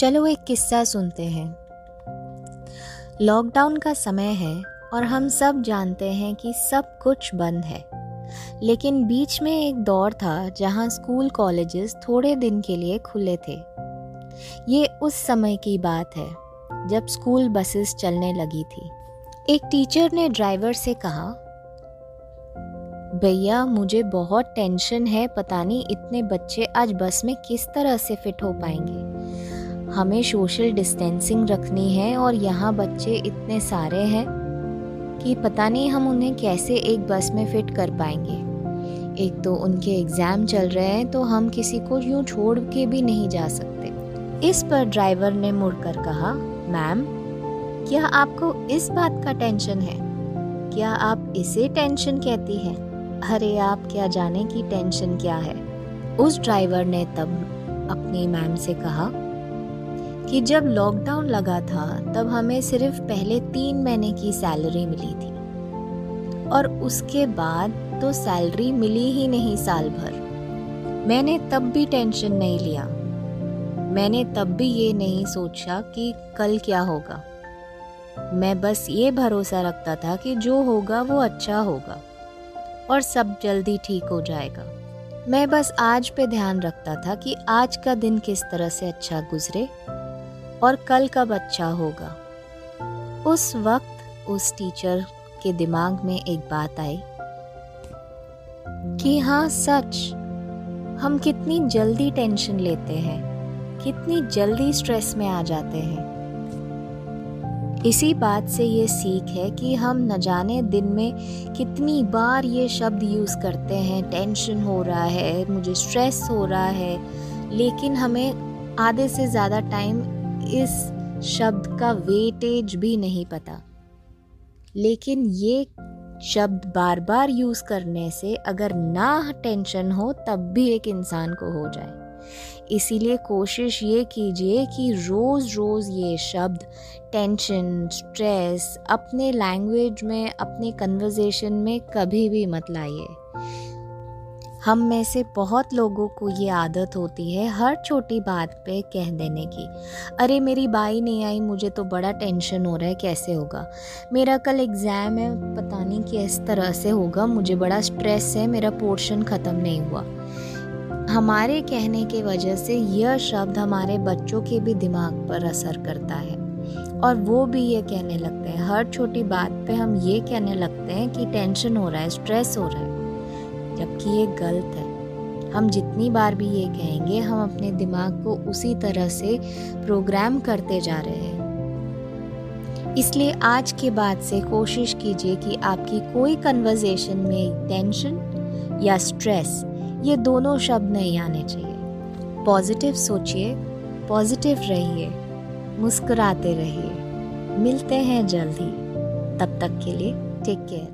चलो एक किस्सा सुनते हैं। लॉकडाउन का समय है और हम सब जानते हैं कि सब कुछ बंद है। लेकिन बीच में एक दौर था जहाँ स्कूल कॉलेजेस थोड़े दिन के लिए खुले थे। ये उस समय की बात है, जब स्कूल बसेस चलने लगी थी। एक टीचर ने ड्राइवर से कहा, भैया, मुझे बहुत टेंशन है, पता नहीं इतने बच्चे आज बस में किस तरह से फिट हो पाएँगे। हमें सोशल डिस्टेंसिंग रखनी है और यहाँ बच्चे इतने सारे हैं कि पता नहीं हम उन्हें कैसे एक बस में फिट कर पाएँगे। एक तो उनके एग्ज़ाम चल रहे हैं तो हम किसी को यूँ छोड़ के भी नहीं जा सकते। इस पर ड्राइवर ने मुड़कर कहा मैम क्या आपको इस बात का टेंशन है? क्या आप इसे टेंशन कहती हैं? अरे, आप क्या जाने की टेंशन क्या है? उस ड्राइवर ने तब अपनी मैम से कहा कि जब लॉकडाउन लगा था, तब हमें सिर्फ़ पहले तीन महीने की सैलरी मिली थी। और उसके बाद तो सैलरी मिली ही नहीं साल भर। मैंने तब भी टेंशन नहीं लिया। मैंने तब भी ये नहीं सोचा कि कल क्या होगा। मैं बस ये भरोसा रखता था कि जो होगा, वो अच्छा होगा और सब जल्दी ठीक हो जाएगा। मैं बस आज पे ध्यान रखता था कि आज का दिन किस तरह से अच्छा गुजरे और कल कब अच्छा होगा। उस वक्त उस टीचर के दिमाग में एक बात आई कि हाँ सच, हम कितनी जल्दी टेंशन लेते हैं, कितनी जल्दी स्ट्रेस में आ जाते हैं। इसी बात से ये सीख है कि हम न जाने दिन में कितनी बार ये शब्द यूज़ करते हैं, टेंशन हो रहा है, मुझे स्ट्रेस हो रहा है, लेकिन हमें आधे से ज़्यादा टाइम इस शब्द का वेटेज भी नहीं पता। लेकिन ये शब्द बार बार यूज़ करने से अगर ना टेंशन हो, तब भी एक इंसान को हो जाए। इसीलिए कोशिश ये कीजिए कि रोज़ रोज़ ये शब्द टेंशन, स्ट्रेस अपने लैंग्वेज में, अपने कन्वर्जेशन में कभी भी मत लाइए। हम में से बहुत लोगों को ये आदत होती है हर छोटी बात पे कह देने की। अरे, मेरी बाई नहीं आई, मुझे तो बड़ा टेंशन हो रहा है, कैसे होगा? मेरा कल एग्ज़ाम है, पता नहीं किस तरह से होगा, मुझे बड़ा स्ट्रेस है, मेरा पोर्शन ख़त्म नहीं हुआ। हमारे कहने के वजह से यह शब्द हमारे बच्चों के भी दिमाग पर असर करता है। और वो भी ये कहने लगते हैं, हर छोटी बात पे हम ये कहने लगते हैं कि टेंशन हो रहा है स्ट्रेस हो रहा है। जबकि ये गलत है। हम जितनी बार भी ये कहेंगे, हम अपने दिमाग को उसी तरह से प्रोग्राम करते जा रहे हैं। इसलिए आज के बाद से कोशिश कीजिए कि आपकी कोई कन्वर्जेशन में टेंशन या स्ट्रेस ये दोनों शब्द नहीं आने चाहिए। पॉजिटिव सोचिए पॉजिटिव रहिए, मुस्कुराते रहिए। मिलते हैं जल्दी तब तक के लिए टेक केयर